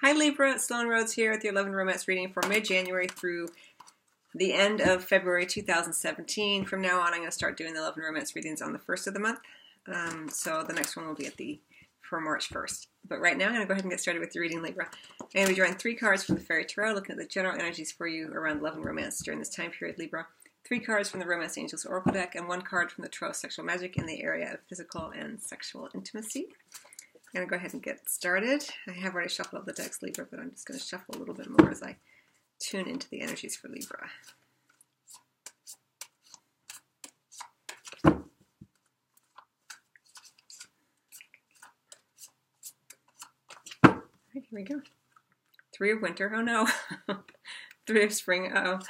Hi Libra, Sloan Rhodes here with your Love and Romance reading for mid-January through the end of February 2017. From now on, I'm going to start doing the Love and Romance readings on the first of the month. Um, so the next one will be at the for March 1st. But right now, I'm going to go ahead and get started with the reading, Libra. I'm going to be drawing three cards from the Fairy Tarot, looking at the general energies for you around love and romance during this time period, Libra. Three cards from the Romance Angels Oracle deck, and one card from the Tarot Sexual Magic in the area of physical and sexual intimacy. I'm going to go ahead and get started. I have already shuffled up the decks, Libra, but I'm just going to shuffle a little bit more as I tune into the energies for Libra. Right, here we go. Three of winter. Oh no. Three of spring. oh.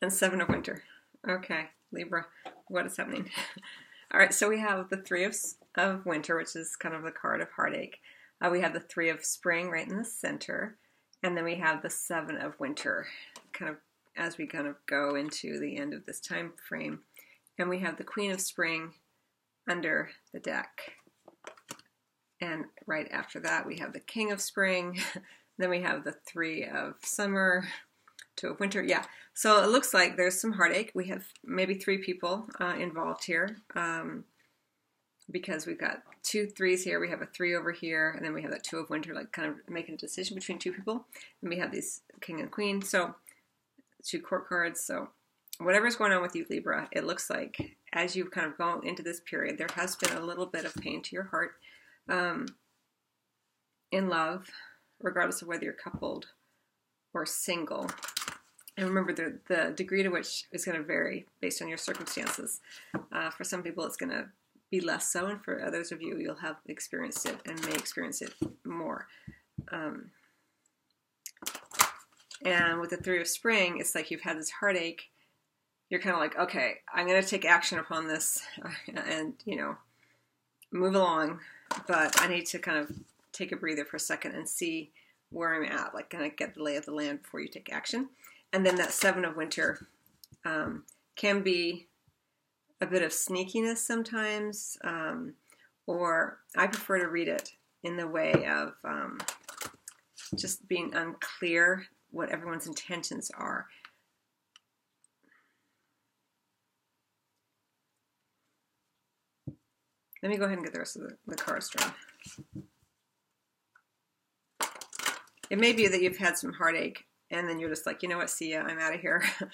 And seven of winter. Okay, Libra, what is happening? All right, so we have the three of, of winter, which is kind of the card of heartache. Uh, we have the three of spring right in the center, and then we have the seven of winter, kind of as we kind of go into the end of this time frame. And we have the queen of spring under the deck. And right after that, we have the king of spring. then we have the three of summer, two of winter. Yeah, so it looks like there's some heartache. We have maybe three people uh, involved here um, because we've got two threes here. We have a three over here, and then we have that two of winter, like kind of making a decision between two people. And we have these king and queen. So two court cards. So whatever's going on with you, Libra, it looks like as you've kind of go into this period, there has been a little bit of pain to your heart um, in love, regardless of whether you're coupled or single. And remember, the, the degree to which is going to vary based on your circumstances. Uh, for some people, it's going to be less so, and for others of you, you'll have experienced it and may experience it more. Um, and with the Three of Spring, it's like you've had this heartache. You're kind of like, okay, I'm going to take action upon this and, you know, move along. But I need to kind of take a breather for a second and see where I'm at, like kind of get the lay of the land before you take action. And then that seven of winter um, can be a bit of sneakiness sometimes, um, or I prefer to read it in the way of um, just being unclear what everyone's intentions are. Let me go ahead and get the rest of the, the cards drawn. It may be that you've had some heartache and then you're just like, you know what, see ya, I'm out of here.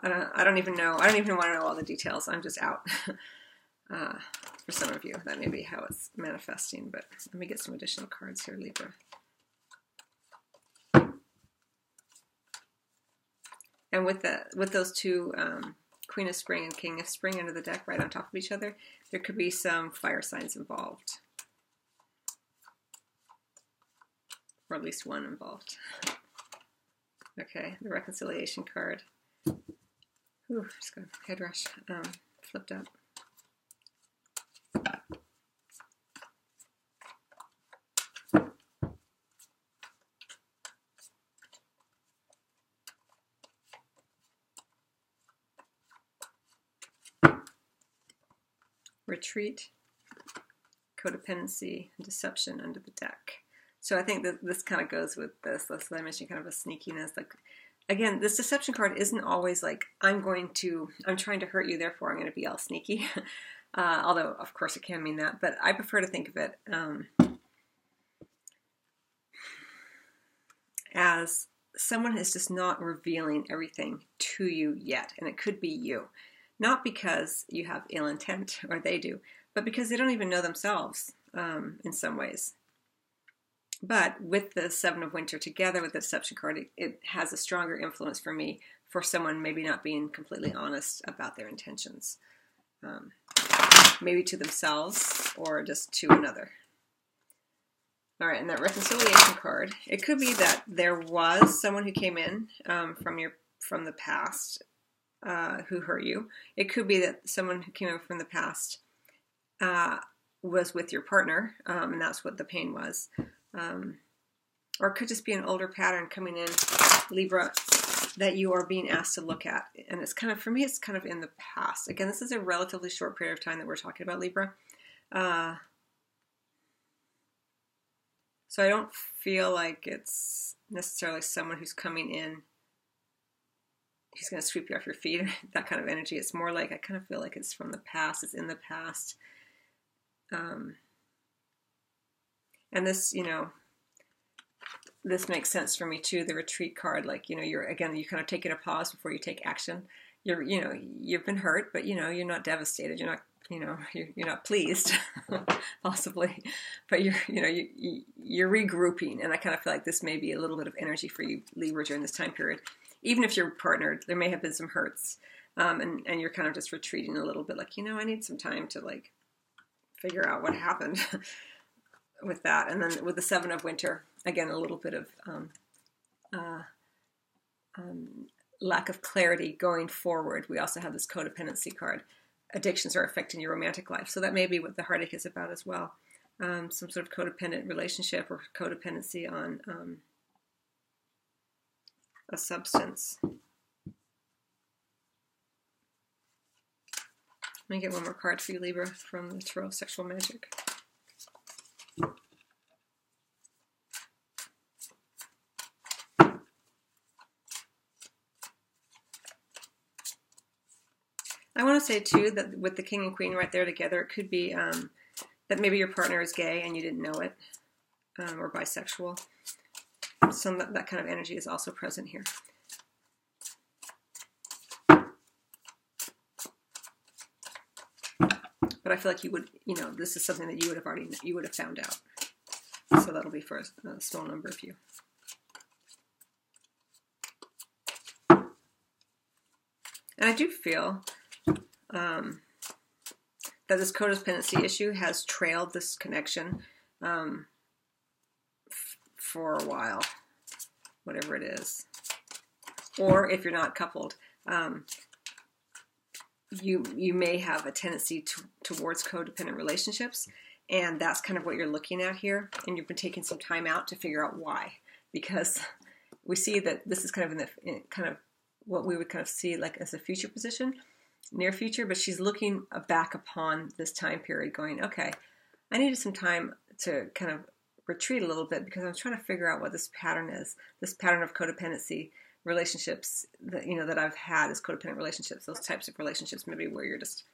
I don't, I don't even know. I don't even want to know all the details. I'm just out. uh, for some of you, that may be how it's manifesting. But let me get some additional cards here, Libra. And with the with those two um, Queen of Spring and King of Spring under the deck right on top of each other, there could be some fire signs involved. Or at least one involved. Okay, the reconciliation card. Ooh, just got a head rush. Um, flipped up. Retreat, codependency, and deception under the deck. So I think that this kind of goes with this. That's what I mentioned, kind of a sneakiness. Like, again, this deception card isn't always like, I'm going to, I'm trying to hurt you, therefore I'm going to be all sneaky. uh, although, of course, it can mean that. But I prefer to think of it um, as someone is just not revealing everything to you yet. And it could be you. Not because you have ill intent, or they do, but because they don't even know themselves um, in some ways. But with the Seven of Winter together with the Deception card, it, it, has a stronger influence for me for someone maybe not being completely honest about their intentions. Um, maybe to themselves or just to another. All right, and that reconciliation card, it could be that there was someone who came in um, from your from the past uh, who hurt you. It could be that someone who came in from the past uh, was with your partner, um, and that's what the pain was. Um, or it could just be an older pattern coming in, Libra, that you are being asked to look at. And it's kind of, for me, it's kind of in the past. Again, this is a relatively short period of time that we're talking about, Libra. Uh, So I don't feel like it's necessarily someone who's coming in who's going to sweep you off your feet, that kind of energy. It's more like I kind of feel like it's from the past, it's in the past. Um, and this, you know, this makes sense for me too. The retreat card, like you know, you're again, you kind of taking a pause before you take action. You're, you know, you've been hurt, but you know, you're not devastated. You're not, you know, you're, you're not pleased, possibly, but you're, you know, you, you're regrouping. And I kind of feel like this may be a little bit of energy for you, Libra, during this time period. Even if you're partnered, there may have been some hurts, um, and and you're kind of just retreating a little bit, like you know, I need some time to like figure out what happened with that. And then with the Seven of Winter, again, a little bit of um, uh, um, lack of clarity going forward. We also have this codependency card. Addictions are affecting your romantic life. So that may be what the heartache is about as well. Um, some sort of codependent relationship or codependency on um, a substance. Let me get one more card for you, Libra, from the Tarot Sexual Magic. Say too that with the king and queen right there together, it could be um, that maybe your partner is gay and you didn't know it, um, or bisexual. So that, that kind of energy is also present here. But I feel like you would, you know, this is something that you would have already, you would have found out. So that'll be for a small number of you. And I do feel um, that this codependency issue has trailed this connection um, f- for a while, whatever it is. Or if you're not coupled, um, you you may have a tendency to, towards codependent relationships, and that's kind of what you're looking at here. And you've been taking some time out to figure out why, because we see that this is kind of in the in kind of what we would kind of see like as a future position near future, but she's looking back upon this time period, going, okay, I needed some time to kind of retreat a little bit because I'm trying to figure out what this pattern is, this pattern of codependency relationships that you know that I've had as codependent relationships, those types of relationships, maybe where you're just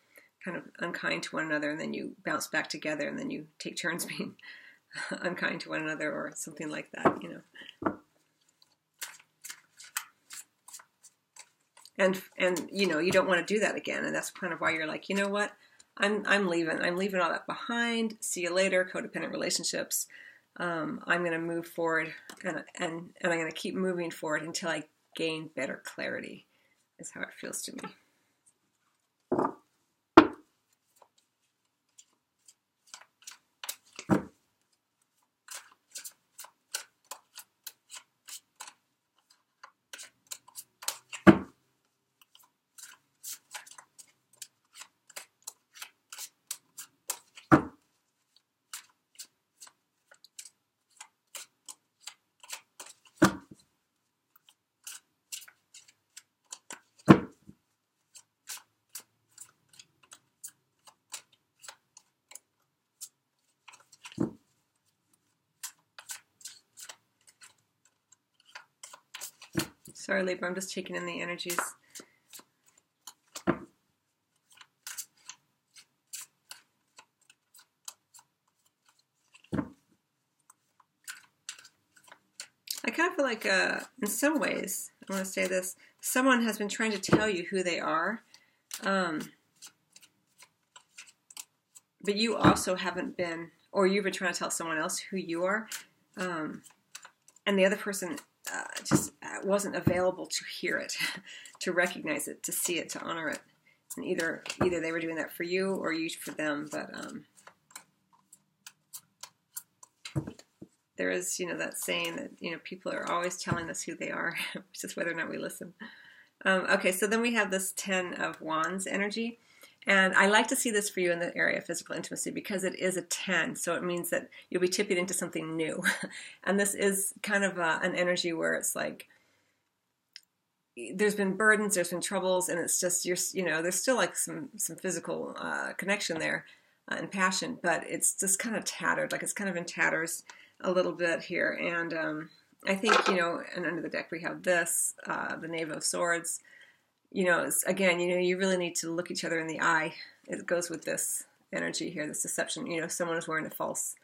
kind of unkind to one another and then you bounce back together and then you take turns being unkind to one another or something like that, you know. And and you know you don't want to do that again and that's kind of why you're like you know what? I'm i'm leaving i'm leaving all that behind. See you later codependent relationships. Um, i'm going to move forward and and and i'm going to keep moving forward until i gain better clarity is how it feels to me Sorry, Libra, I'm just taking in the energies. I kind of feel like, uh, in some ways, I want to say this, someone has been trying to tell you who they are, um, but you also haven't been, or you've been trying to tell someone else who you are, um, and the other person wasn't available to hear it, to recognize it, to see it, to honor it. And either either they were doing that for you or you for them. But um, there is, you know, that saying that you know people are always telling us who they are. just whether or not we listen. Um, okay, so then we have this Ten of Wands energy. And I like to see this for you in the area of physical intimacy because it is a 10. So it means that you'll be tipping into something new. and this is kind of a, uh, an energy where it's like, there's been burdens, there's been troubles, and it's just, you're, you know, there's still like some, some physical uh, connection there uh, and passion, but it's just kind of tattered. Like it's kind of in tatters. a little bit here. And um, I think, you know, and under the deck we have this, uh, the Knave of Swords. You know, again, you know, you really need to look each other in the eye. It goes with this energy here, this deception. You know, someone is wearing a false,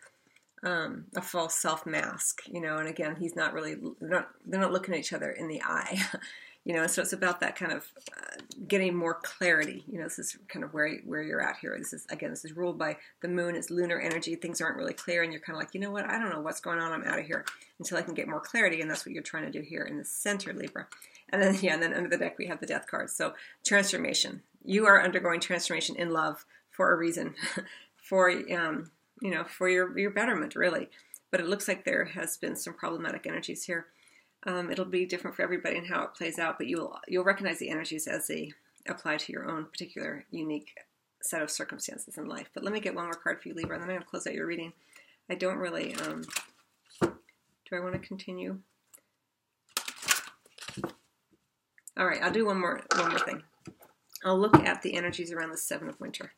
um, a false self mask. You know, and again, he's not really, they're not, they're not looking at each other in the eye. you know so it's about that kind of uh, getting more clarity you know this is kind of where where you're at here. This is again this is ruled by the moon it's lunar energy things aren't really clear and you're kind of like you know what? I don't know what's going on i'm out of here until i can get more clarity and that's what you're trying to do here in the center libra. And then yeah and then under the deck we have the death card so transformation. You are undergoing transformation in love for a reason for um you know for your your betterment really. But it looks like there has been some problematic energies here um, it'll be different for everybody and how it plays out, but you'll you'll recognize the energies as they apply to your own particular unique set of circumstances in life. But let me get one more card for you, Libra, and then I'm going to close out your reading. I don't really. Um, do I want to continue? All right, I'll do one more one more thing. I'll look at the energies around the seven of winter.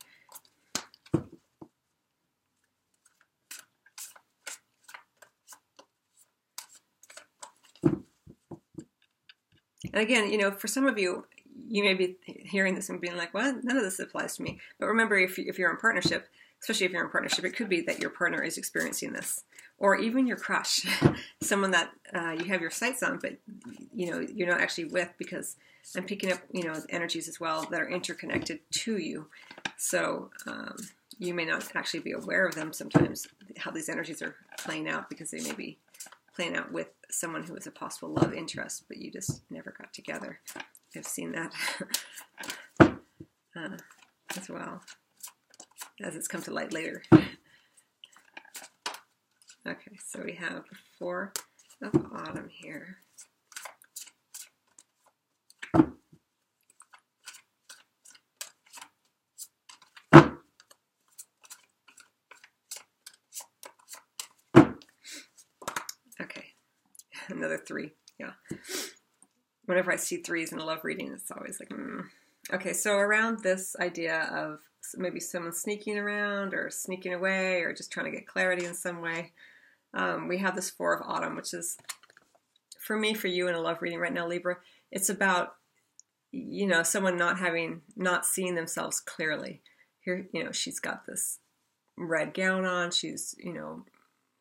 And again, you know, for some of you, you may be hearing this and being like, well, none of this applies to me. But remember, if, if you're in partnership, especially if you're in partnership, it could be that your partner is experiencing this. Or even your crush, someone that uh, you have your sights on, but you know you're not actually with, because I'm picking up you know energies as well that are interconnected to you. So um, you may not actually be aware of them sometimes, how these energies are playing out, because they may be playing out with someone who was a possible love interest, but you just never got together. I've seen that uh, as well as it's come to light later. Okay, so we have four of autumn here. Another three. Yeah. Whenever I see threes in a love reading, it's always like, mm. okay. So around this idea of maybe someone sneaking around or sneaking away or just trying to get clarity in some way, um, we have this four of autumn, which is for me, for you in a love reading right now, Libra. It's about you know someone not having not seeing themselves clearly. Here, you know, she's got this red gown on. She's you know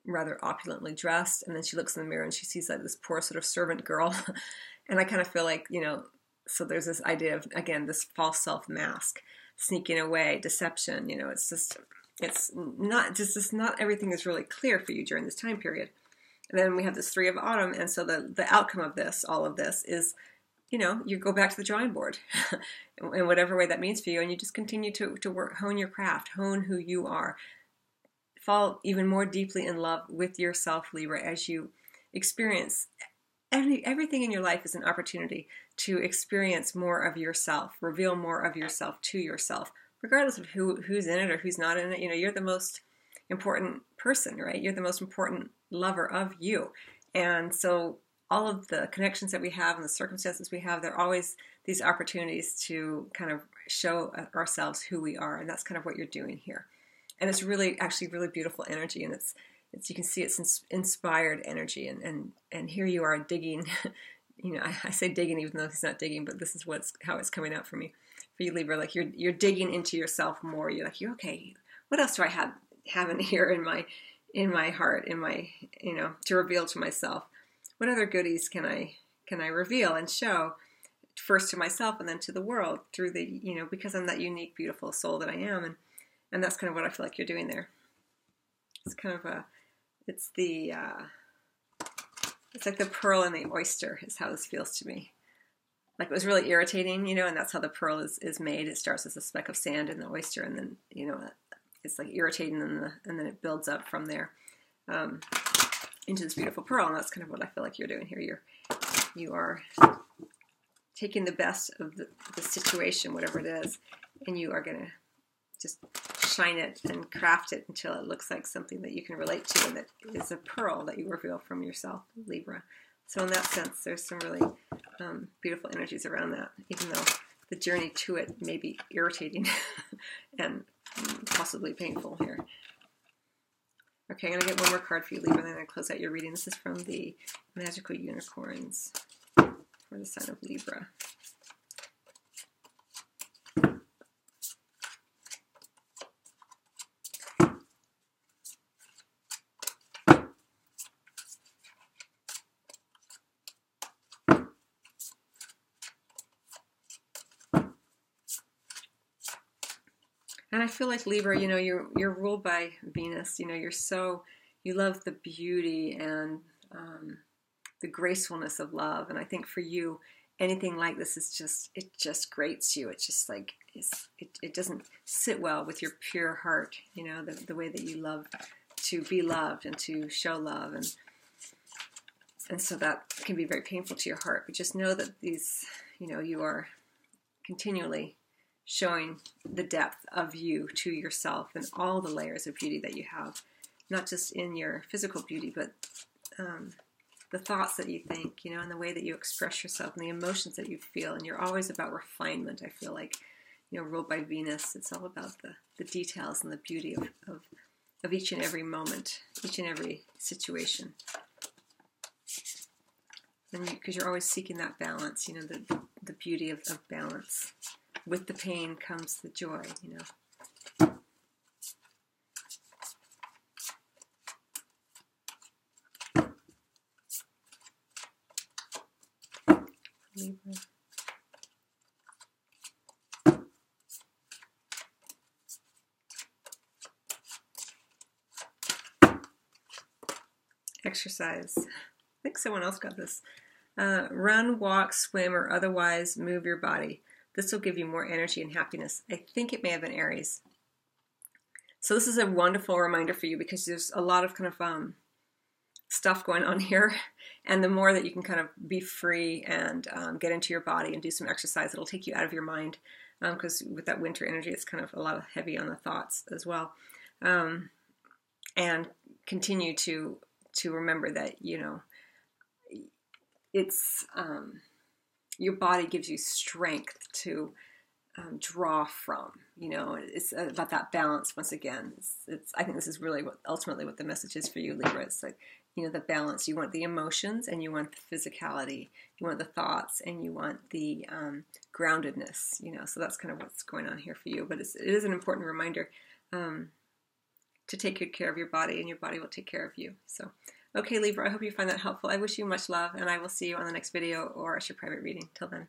rather opulently dressed and then she looks in the mirror and she sees like this poor sort of servant girl. And i kind of feel like you know so there's this idea of again this false self mask sneaking away deception you know it's just it's not just, just not everything is really clear for you during this time period. And then we have this three of autumn and so the the outcome of this all of this is you know you go back to the drawing board. In whatever way that means for you and you just continue to, to work hone your craft hone who you are fall even more deeply in love with yourself, Libra, as you experience every, everything in your life is an opportunity to experience more of yourself, reveal more of yourself to yourself, regardless of who who's in it or who's not in it. You know, you're the most important person, right? You're the most important lover of you. And so all of the connections that we have and the circumstances we have, they're always these opportunities to kind of show uh, ourselves who we are. And that's kind of what you're doing here and it's really actually really beautiful energy and it's it's you can see it's inspired energy and and and here you are digging you know I, I, say digging even though he's not digging but this is what's how it's coming out for me for you libra. Like you're you're digging into yourself more. You're like you're okay what else do i have have here in my in my heart in my you know to reveal to myself? What other goodies can i can i reveal and show first to myself and then to the world through the you know because i'm that unique beautiful soul that i am? And and that's kind of what I feel like you're doing there. It's kind of a, it's the, uh, it's like the pearl and the oyster is how this feels to me. Like it was really irritating, you know, and that's how the pearl is, is made. It starts as a speck of sand in the oyster, and then you know it's like irritating, and, the, and then it builds up from there um, into this beautiful pearl. And that's kind of what I feel like you're doing here. You're you are taking the best of the, the situation, whatever it is, and you are to just shine it and craft it until it looks like something that you can relate to and that is a pearl that you reveal from yourself, Libra. So in that sense, there's some really um, beautiful energies around that, even though the journey to it may be irritating and possibly painful here. Okay, I'm going to get one more card for you, Libra, and then I'm going to close out your reading. This is from the Magical Unicorns for the sign of Libra. And I feel like Libra, you know, you're you're ruled by Venus. You know, you're so you love the beauty and um, the gracefulness of love. And I think for you, anything like this is just it just grates you. It's just like it's, it it doesn't sit well with your pure heart. You know, the the way that you love to be loved and to show love and and so that can be very painful to your heart. But just know that these, you know, you are continually showing the depth of you to yourself and all the layers of beauty that you have, not just in your physical beauty, but um, the thoughts that you think, you know, and the way that you express yourself and the emotions that you feel. And you're always about refinement, I feel like, you know, ruled by Venus. It's all about the, the details and the beauty of, of, of each and every moment, each and every situation. Because you, are always seeking that balance, you know, the, the beauty of, of balance with the pain comes the joy, you know. Exercise. I think someone else got this. Uh, run, walk, swim, or otherwise move your body. This will give you more energy and happiness. I think it may have been Aries. So this is a wonderful reminder for you because there's a lot of kind of um, stuff going on here. And the more that you can kind of be free and um, get into your body and do some exercise, it'll take you out of your mind. Because um, with that winter energy, it's kind of a lot of heavy on the thoughts as well. Um, and continue to to remember that you know it's um, your body gives you strength to um, draw from. You know, it's about that balance. Once again, it's, it's, I think this is really what ultimately what the message is for you, Libra. It's like you know the balance. You want the emotions and you want the physicality. You want the thoughts and you want the um, groundedness. You know, so that's kind of what's going on here for you. But it's, it is an important reminder um, to take good care of your body, and your body will take care of you. So. Okay, Libra, I hope you find that helpful. I wish you much love, and I will see you on the next video or as your private reading. Till then.